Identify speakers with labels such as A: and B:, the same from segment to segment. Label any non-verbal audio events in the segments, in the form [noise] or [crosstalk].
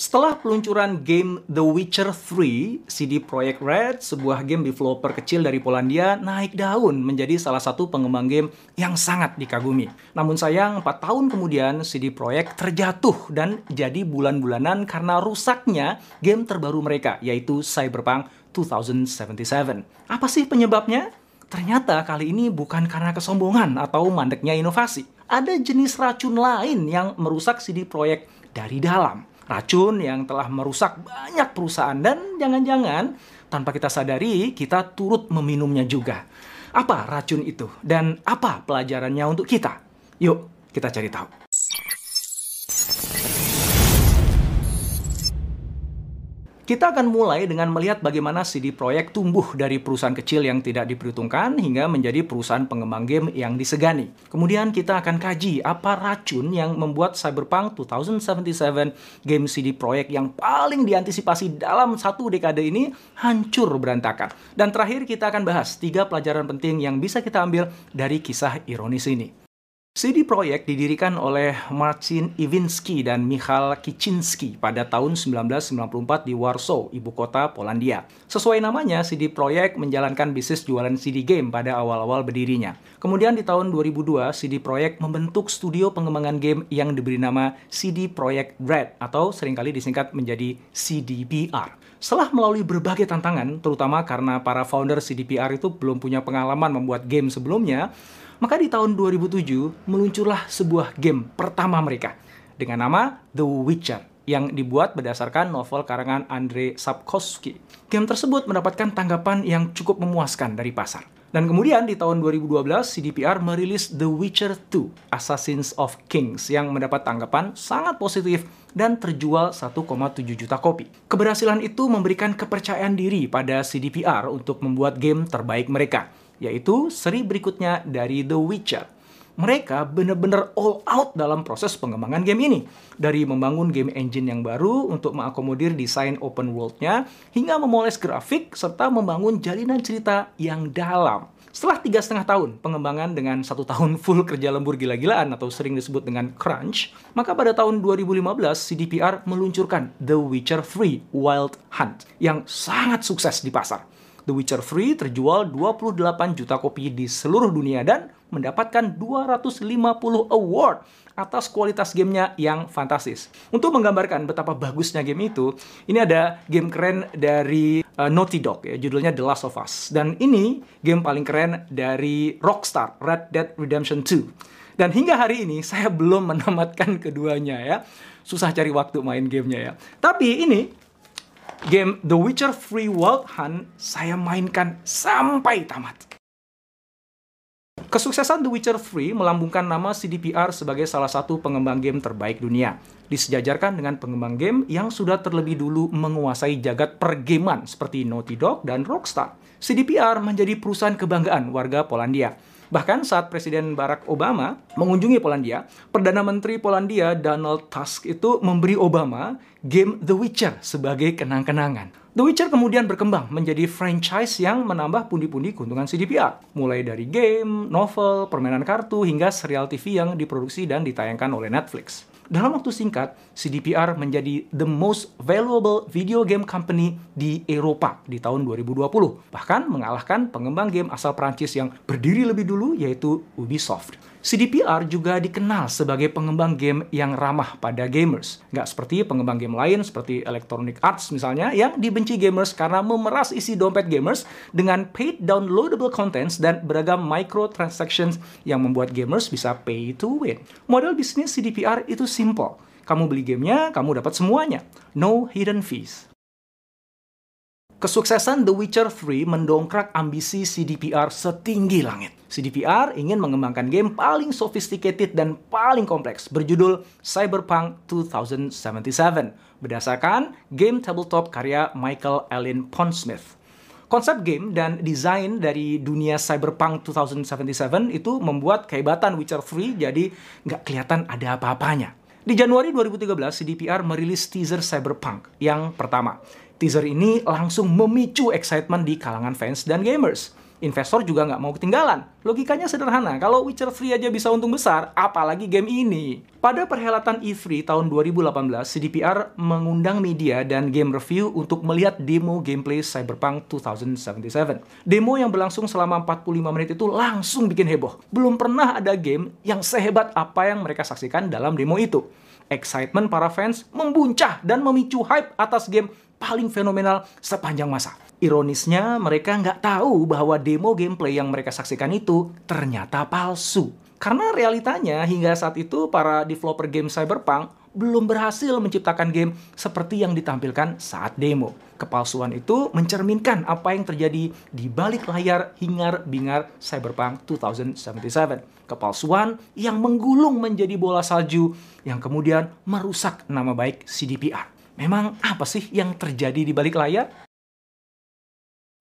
A: Setelah peluncuran game The Witcher 3, CD Projekt Red, sebuah game developer kecil dari Polandia, naik daun menjadi salah satu pengembang game yang sangat dikagumi. Namun sayang, 4 tahun kemudian CD Projekt terjatuh dan jadi bulan-bulanan karena rusaknya game terbaru mereka, yaitu Cyberpunk 2077. Apa sih penyebabnya? Ternyata kali ini bukan karena kesombongan atau mandeknya inovasi. Ada jenis racun lain yang merusak CD Projekt dari dalam racun yang telah merusak banyak perusahaan dan jangan-jangan tanpa kita sadari kita turut meminumnya juga. Apa racun itu dan apa pelajarannya untuk kita? Yuk, kita cari tahu. Kita akan mulai dengan melihat bagaimana CD Projekt tumbuh dari perusahaan kecil yang tidak diperhitungkan hingga menjadi perusahaan pengembang game yang disegani. Kemudian kita akan kaji apa racun yang membuat Cyberpunk 2077 game CD Projekt yang paling diantisipasi dalam satu dekade ini hancur berantakan. Dan terakhir kita akan bahas tiga pelajaran penting yang bisa kita ambil dari kisah ironis ini. CD Projekt didirikan oleh Marcin Iwinski dan Michal Kicinski pada tahun 1994 di Warsaw, ibu kota Polandia. Sesuai namanya, CD Projekt menjalankan bisnis jualan CD game pada awal-awal berdirinya. Kemudian di tahun 2002, CD Projekt membentuk studio pengembangan game yang diberi nama CD Projekt Red atau sering kali disingkat menjadi CDPR. Setelah melalui berbagai tantangan, terutama karena para founder CDPR itu belum punya pengalaman membuat game sebelumnya, maka di tahun 2007 meluncurlah sebuah game pertama mereka dengan nama The Witcher yang dibuat berdasarkan novel karangan Andre Sapkowski. Game tersebut mendapatkan tanggapan yang cukup memuaskan dari pasar. Dan kemudian di tahun 2012, CDPR merilis The Witcher 2, Assassins of Kings, yang mendapat tanggapan sangat positif dan terjual 1,7 juta kopi. Keberhasilan itu memberikan kepercayaan diri pada CDPR untuk membuat game terbaik mereka yaitu seri berikutnya dari The Witcher. Mereka benar-benar all out dalam proses pengembangan game ini. Dari membangun game engine yang baru untuk mengakomodir desain open world-nya, hingga memoles grafik, serta membangun jalinan cerita yang dalam. Setelah tiga setengah tahun pengembangan dengan satu tahun full kerja lembur gila-gilaan atau sering disebut dengan crunch, maka pada tahun 2015 CDPR meluncurkan The Witcher 3 Wild Hunt yang sangat sukses di pasar. The Witcher 3 terjual 28 juta kopi di seluruh dunia dan mendapatkan 250 award atas kualitas gamenya yang fantastis. Untuk menggambarkan betapa bagusnya game itu, ini ada game keren dari uh, Naughty Dog ya, judulnya The Last of Us. Dan ini game paling keren dari Rockstar, Red Dead Redemption 2. Dan hingga hari ini [laughs] saya belum menamatkan keduanya ya. Susah cari waktu main gamenya ya. Tapi ini game The Witcher Free Wild Hunt saya mainkan sampai tamat. Kesuksesan The Witcher 3 melambungkan nama CDPR sebagai salah satu pengembang game terbaik dunia. Disejajarkan dengan pengembang game yang sudah terlebih dulu menguasai jagat pergaman seperti Naughty Dog dan Rockstar. CDPR menjadi perusahaan kebanggaan warga Polandia Bahkan saat Presiden Barack Obama mengunjungi Polandia, Perdana Menteri Polandia Donald Tusk itu memberi Obama game The Witcher sebagai kenang-kenangan. The Witcher kemudian berkembang menjadi franchise yang menambah pundi-pundi keuntungan CDPR. Mulai dari game, novel, permainan kartu, hingga serial TV yang diproduksi dan ditayangkan oleh Netflix. Dalam waktu singkat, CDPR menjadi the most valuable video game company di Eropa di tahun 2020. Bahkan mengalahkan pengembang game asal Prancis yang berdiri lebih dulu yaitu Ubisoft. CDPR juga dikenal sebagai pengembang game yang ramah pada gamers. Nggak seperti pengembang game lain seperti Electronic Arts misalnya yang dibenci gamers karena memeras isi dompet gamers dengan paid downloadable contents dan beragam microtransactions yang membuat gamers bisa pay to win. Model bisnis CDPR itu simple. Kamu beli gamenya, kamu dapat semuanya. No hidden fees. Kesuksesan The Witcher 3 mendongkrak ambisi CDPR setinggi langit. CDPR ingin mengembangkan game paling sophisticated dan paling kompleks berjudul Cyberpunk 2077 berdasarkan game tabletop karya Michael Allen Pondsmith. Konsep game dan desain dari dunia Cyberpunk 2077 itu membuat kehebatan Witcher 3 jadi nggak kelihatan ada apa-apanya. Di Januari 2013, CDPR merilis teaser Cyberpunk yang pertama. Teaser ini langsung memicu excitement di kalangan fans dan gamers. Investor juga nggak mau ketinggalan. Logikanya sederhana, kalau Witcher 3 aja bisa untung besar, apalagi game ini. Pada perhelatan E3 tahun 2018, CDPR mengundang media dan game review untuk melihat demo gameplay Cyberpunk 2077. Demo yang berlangsung selama 45 menit itu langsung bikin heboh. Belum pernah ada game yang sehebat apa yang mereka saksikan dalam demo itu. Excitement para fans membuncah dan memicu hype atas game paling fenomenal sepanjang masa. Ironisnya, mereka nggak tahu bahwa demo gameplay yang mereka saksikan itu ternyata palsu. Karena realitanya, hingga saat itu para developer game Cyberpunk belum berhasil menciptakan game seperti yang ditampilkan saat demo. Kepalsuan itu mencerminkan apa yang terjadi di balik layar hingar-bingar Cyberpunk 2077. Kepalsuan yang menggulung menjadi bola salju yang kemudian merusak nama baik CDPR. Memang apa sih yang terjadi di balik layar?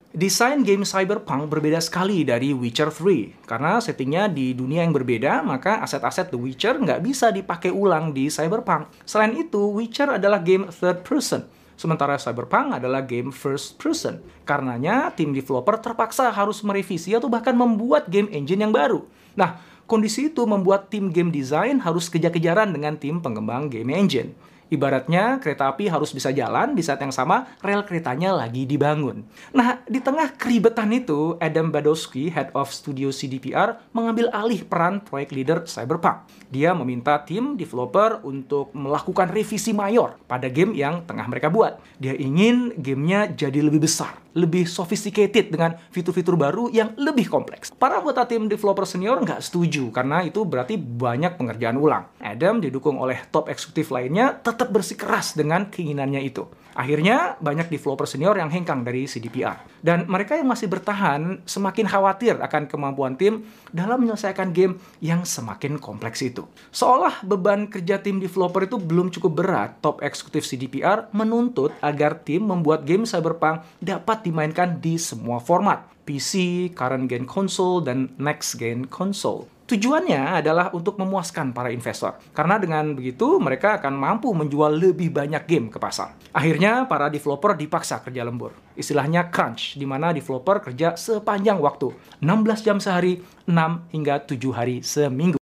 A: Desain game Cyberpunk berbeda sekali dari Witcher 3. Karena settingnya di dunia yang berbeda, maka aset-aset The Witcher nggak bisa dipakai ulang di Cyberpunk. Selain itu, Witcher adalah game third person. Sementara Cyberpunk adalah game first person. Karenanya, tim developer terpaksa harus merevisi atau bahkan membuat game engine yang baru. Nah, kondisi itu membuat tim game design harus kejar-kejaran dengan tim pengembang game engine. Ibaratnya kereta api harus bisa jalan di saat yang sama rel keretanya lagi dibangun. Nah, di tengah keribetan itu, Adam Badowski, Head of Studio CDPR, mengambil alih peran proyek leader Cyberpunk. Dia meminta tim developer untuk melakukan revisi mayor pada game yang tengah mereka buat. Dia ingin gamenya jadi lebih besar, lebih sophisticated dengan fitur-fitur baru yang lebih kompleks. Para anggota tim developer senior nggak setuju karena itu berarti banyak pengerjaan ulang. Adam didukung oleh top eksekutif lainnya tetap bersikeras dengan keinginannya itu. Akhirnya banyak developer senior yang hengkang dari CDPR. Dan mereka yang masih bertahan semakin khawatir akan kemampuan tim dalam menyelesaikan game yang semakin kompleks itu. Seolah beban kerja tim developer itu belum cukup berat, top eksekutif CDPR menuntut agar tim membuat game Cyberpunk dapat dimainkan di semua format. PC, current gen console, dan next gen console. Tujuannya adalah untuk memuaskan para investor. Karena dengan begitu mereka akan mampu menjual lebih banyak game ke pasar. Akhirnya para developer dipaksa kerja lembur. Istilahnya crunch, di mana developer kerja sepanjang waktu. 16 jam sehari, 6 hingga 7 hari seminggu.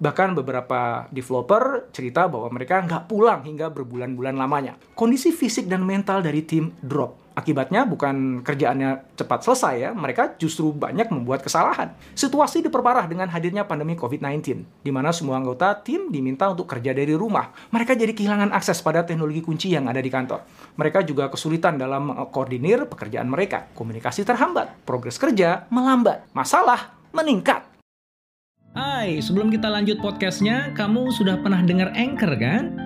A: Bahkan beberapa developer cerita bahwa mereka nggak pulang hingga berbulan-bulan lamanya. Kondisi fisik dan mental dari tim drop Akibatnya bukan kerjaannya cepat selesai ya, mereka justru banyak membuat kesalahan. Situasi diperparah dengan hadirnya pandemi COVID-19, di mana semua anggota tim diminta untuk kerja dari rumah. Mereka jadi kehilangan akses pada teknologi kunci yang ada di kantor. Mereka juga kesulitan dalam koordinir pekerjaan mereka. Komunikasi terhambat, progres kerja melambat, masalah meningkat.
B: Hai, sebelum kita lanjut podcastnya, kamu sudah pernah dengar Anchor kan?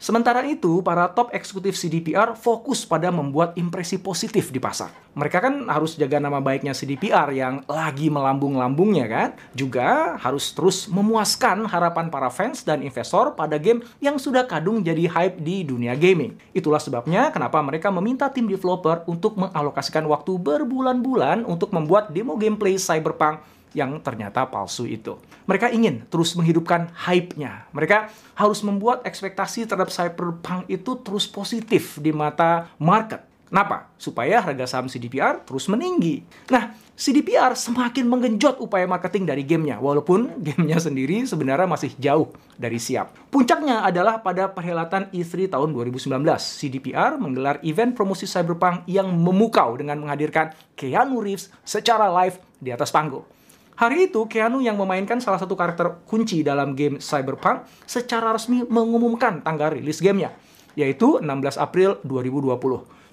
A: Sementara itu, para top eksekutif CDPR fokus pada membuat impresi positif di pasar. Mereka kan harus jaga nama baiknya CDPR yang lagi melambung-lambungnya kan. Juga harus terus memuaskan harapan para fans dan investor pada game yang sudah kadung jadi hype di dunia gaming. Itulah sebabnya kenapa mereka meminta tim developer untuk mengalokasikan waktu berbulan-bulan untuk membuat demo gameplay Cyberpunk yang ternyata palsu itu. Mereka ingin terus menghidupkan hype-nya. Mereka harus membuat ekspektasi terhadap cyberpunk itu terus positif di mata market. Kenapa? Supaya harga saham CDPR terus meninggi. Nah, CDPR semakin menggenjot upaya marketing dari gamenya, walaupun [laughs] gamenya sendiri sebenarnya masih jauh dari siap. Puncaknya adalah pada perhelatan E3 tahun 2019. CDPR menggelar event promosi Cyberpunk yang memukau dengan menghadirkan Keanu Reeves secara live di atas panggung. Hari itu, Keanu yang memainkan salah satu karakter kunci dalam game Cyberpunk secara resmi mengumumkan tanggal rilis gamenya, yaitu 16 April 2020.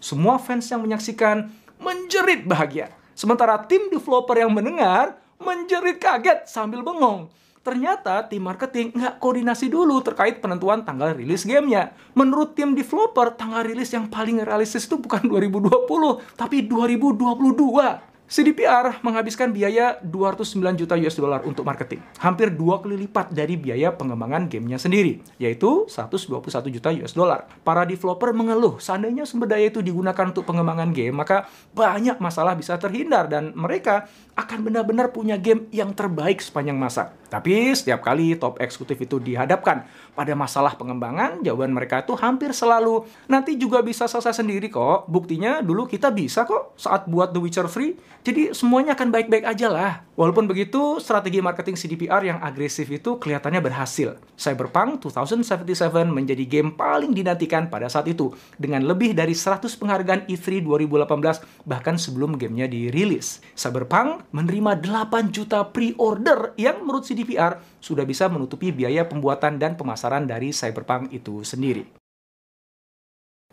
A: Semua fans yang menyaksikan menjerit bahagia. Sementara tim developer yang mendengar menjerit kaget sambil bengong. Ternyata tim marketing nggak koordinasi dulu terkait penentuan tanggal rilis gamenya. Menurut tim developer, tanggal rilis yang paling realistis itu bukan 2020, tapi 2022. CDPR menghabiskan biaya 209 juta US dollar untuk marketing, hampir dua kali lipat dari biaya pengembangan gamenya sendiri, yaitu 121 juta US dollar. Para developer mengeluh, seandainya sumber daya itu digunakan untuk pengembangan game, maka banyak masalah bisa terhindar dan mereka akan benar-benar punya game yang terbaik sepanjang masa. Tapi setiap kali top eksekutif itu dihadapkan pada masalah pengembangan, jawaban mereka itu hampir selalu nanti juga bisa selesai sendiri kok. Buktinya dulu kita bisa kok saat buat The Witcher Free. Jadi semuanya akan baik-baik aja lah. Walaupun begitu, strategi marketing CDPR yang agresif itu kelihatannya berhasil. Cyberpunk 2077 menjadi game paling dinantikan pada saat itu dengan lebih dari 100 penghargaan E3 2018 bahkan sebelum gamenya dirilis. Cyberpunk menerima 8 juta pre-order yang menurut CDPR sudah bisa menutupi biaya pembuatan dan pemasaran dari Cyberpunk itu sendiri.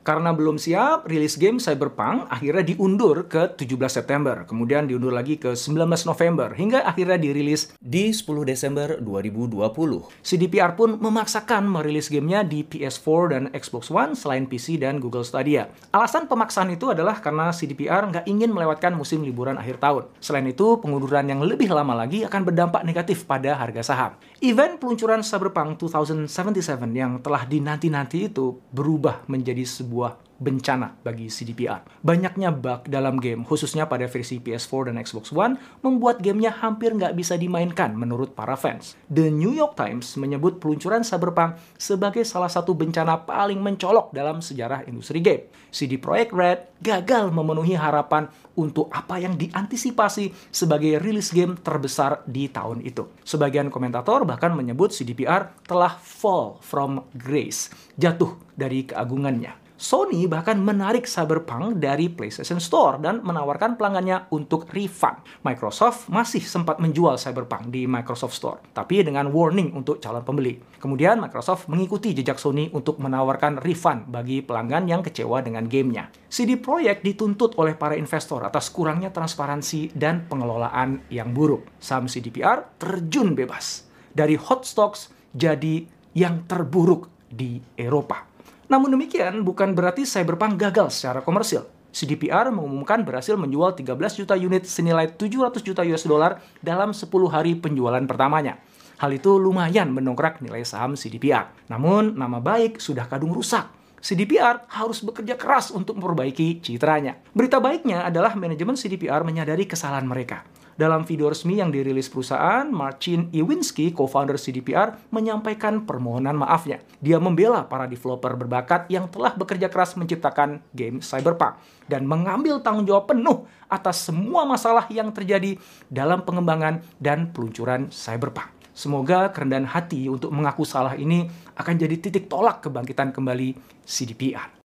A: Karena belum siap, rilis game Cyberpunk akhirnya diundur ke 17 September, kemudian diundur lagi ke 19 November, hingga akhirnya dirilis di 10 Desember 2020. CDPR pun memaksakan merilis gamenya di PS4 dan Xbox One selain PC dan Google Stadia. Alasan pemaksaan itu adalah karena CDPR nggak ingin melewatkan musim liburan akhir tahun. Selain itu, pengunduran yang lebih lama lagi akan berdampak negatif pada harga saham. Event peluncuran Cyberpunk 2077 yang telah dinanti-nanti itu berubah menjadi sebuah sebuah bencana bagi CDPR. Banyaknya bug dalam game, khususnya pada versi PS4 dan Xbox One, membuat gamenya hampir nggak bisa dimainkan menurut para fans. The New York Times menyebut peluncuran Cyberpunk sebagai salah satu bencana paling mencolok dalam sejarah industri game. CD Projekt Red gagal memenuhi harapan untuk apa yang diantisipasi sebagai rilis game terbesar di tahun itu. Sebagian komentator bahkan menyebut CDPR telah fall from grace, jatuh dari keagungannya. Sony bahkan menarik Cyberpunk dari PlayStation Store dan menawarkan pelanggannya untuk refund. Microsoft masih sempat menjual Cyberpunk di Microsoft Store, tapi dengan warning untuk calon pembeli. Kemudian Microsoft mengikuti jejak Sony untuk menawarkan refund bagi pelanggan yang kecewa dengan gamenya. CD Projekt dituntut oleh para investor atas kurangnya transparansi dan pengelolaan yang buruk. Saham CDPR terjun bebas. Dari hot stocks jadi yang terburuk di Eropa. Namun demikian, bukan berarti Cyberpunk gagal secara komersil. CDPR mengumumkan berhasil menjual 13 juta unit senilai 700 juta US dollar dalam 10 hari penjualan pertamanya. Hal itu lumayan mendongkrak nilai saham CDPR. Namun, nama baik sudah kadung rusak. CDPR harus bekerja keras untuk memperbaiki citranya. Berita baiknya adalah manajemen CDPR menyadari kesalahan mereka. Dalam video resmi yang dirilis perusahaan, Marcin Iwinski, co-founder CDPR, menyampaikan permohonan maafnya. Dia membela para developer berbakat yang telah bekerja keras menciptakan game Cyberpunk dan mengambil tanggung jawab penuh atas semua masalah yang terjadi dalam pengembangan dan peluncuran Cyberpunk. Semoga kerendahan hati untuk mengaku salah ini akan jadi titik tolak kebangkitan kembali CDPR.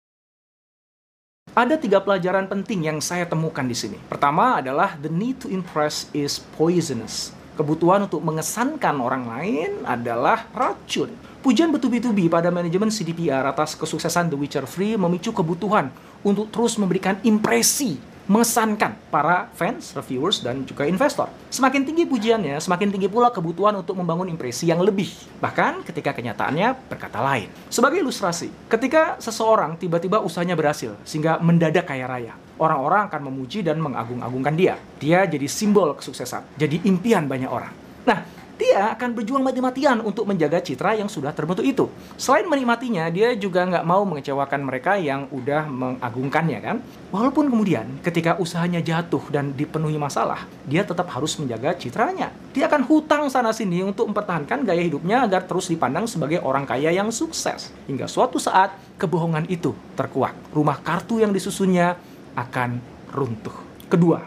A: Ada tiga pelajaran penting yang saya temukan di sini. Pertama adalah the need to impress is poisonous. Kebutuhan untuk mengesankan orang lain adalah racun. Pujian bertubi-tubi pada manajemen CDPR atas kesuksesan The Witcher Free memicu kebutuhan untuk terus memberikan impresi mengesankan para fans, reviewers, dan juga investor. Semakin tinggi pujiannya, semakin tinggi pula kebutuhan untuk membangun impresi yang lebih. Bahkan ketika kenyataannya berkata lain. Sebagai ilustrasi, ketika seseorang tiba-tiba usahanya berhasil, sehingga mendadak kaya raya, orang-orang akan memuji dan mengagung-agungkan dia. Dia jadi simbol kesuksesan, jadi impian banyak orang. Nah, dia akan berjuang mati-matian untuk menjaga citra yang sudah terbentuk itu. Selain menikmatinya, dia juga nggak mau mengecewakan mereka yang udah mengagungkannya kan. Walaupun kemudian ketika usahanya jatuh dan dipenuhi masalah, dia tetap harus menjaga citranya. Dia akan hutang sana-sini untuk mempertahankan gaya hidupnya agar terus dipandang sebagai orang kaya yang sukses. Hingga suatu saat, kebohongan itu terkuak. Rumah kartu yang disusunnya akan runtuh. Kedua,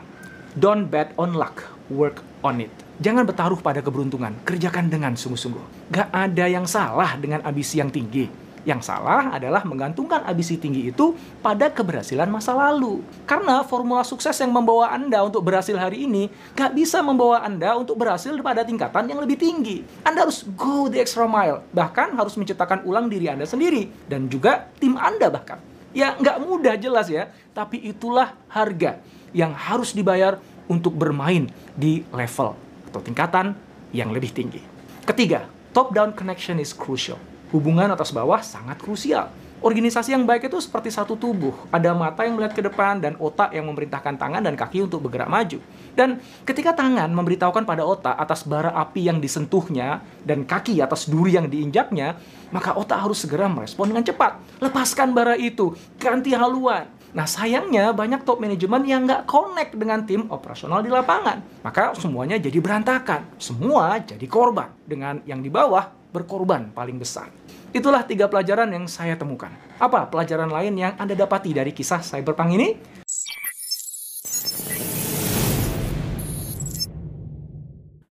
A: don't bet on luck, work on it. Jangan bertaruh pada keberuntungan, kerjakan dengan sungguh-sungguh. Gak ada yang salah dengan ambisi yang tinggi. Yang salah adalah menggantungkan ambisi tinggi itu pada keberhasilan masa lalu. Karena formula sukses yang membawa Anda untuk berhasil hari ini gak bisa membawa Anda untuk berhasil pada tingkatan yang lebih tinggi. Anda harus go the extra mile, bahkan harus menciptakan ulang diri Anda sendiri dan juga tim Anda bahkan. Ya nggak mudah jelas ya, tapi itulah harga yang harus dibayar untuk bermain di level atau tingkatan yang lebih tinggi. Ketiga, top-down connection is crucial hubungan atas bawah sangat krusial. Organisasi yang baik itu seperti satu tubuh. Ada mata yang melihat ke depan dan otak yang memerintahkan tangan dan kaki untuk bergerak maju. Dan ketika tangan memberitahukan pada otak atas bara api yang disentuhnya dan kaki atas duri yang diinjaknya, maka otak harus segera merespon dengan cepat. Lepaskan bara itu, ganti haluan. Nah sayangnya banyak top manajemen yang nggak connect dengan tim operasional di lapangan. Maka semuanya jadi berantakan. Semua jadi korban. Dengan yang di bawah berkorban paling besar. Itulah tiga pelajaran yang saya temukan. Apa pelajaran lain yang Anda dapati dari kisah Cyberpunk ini?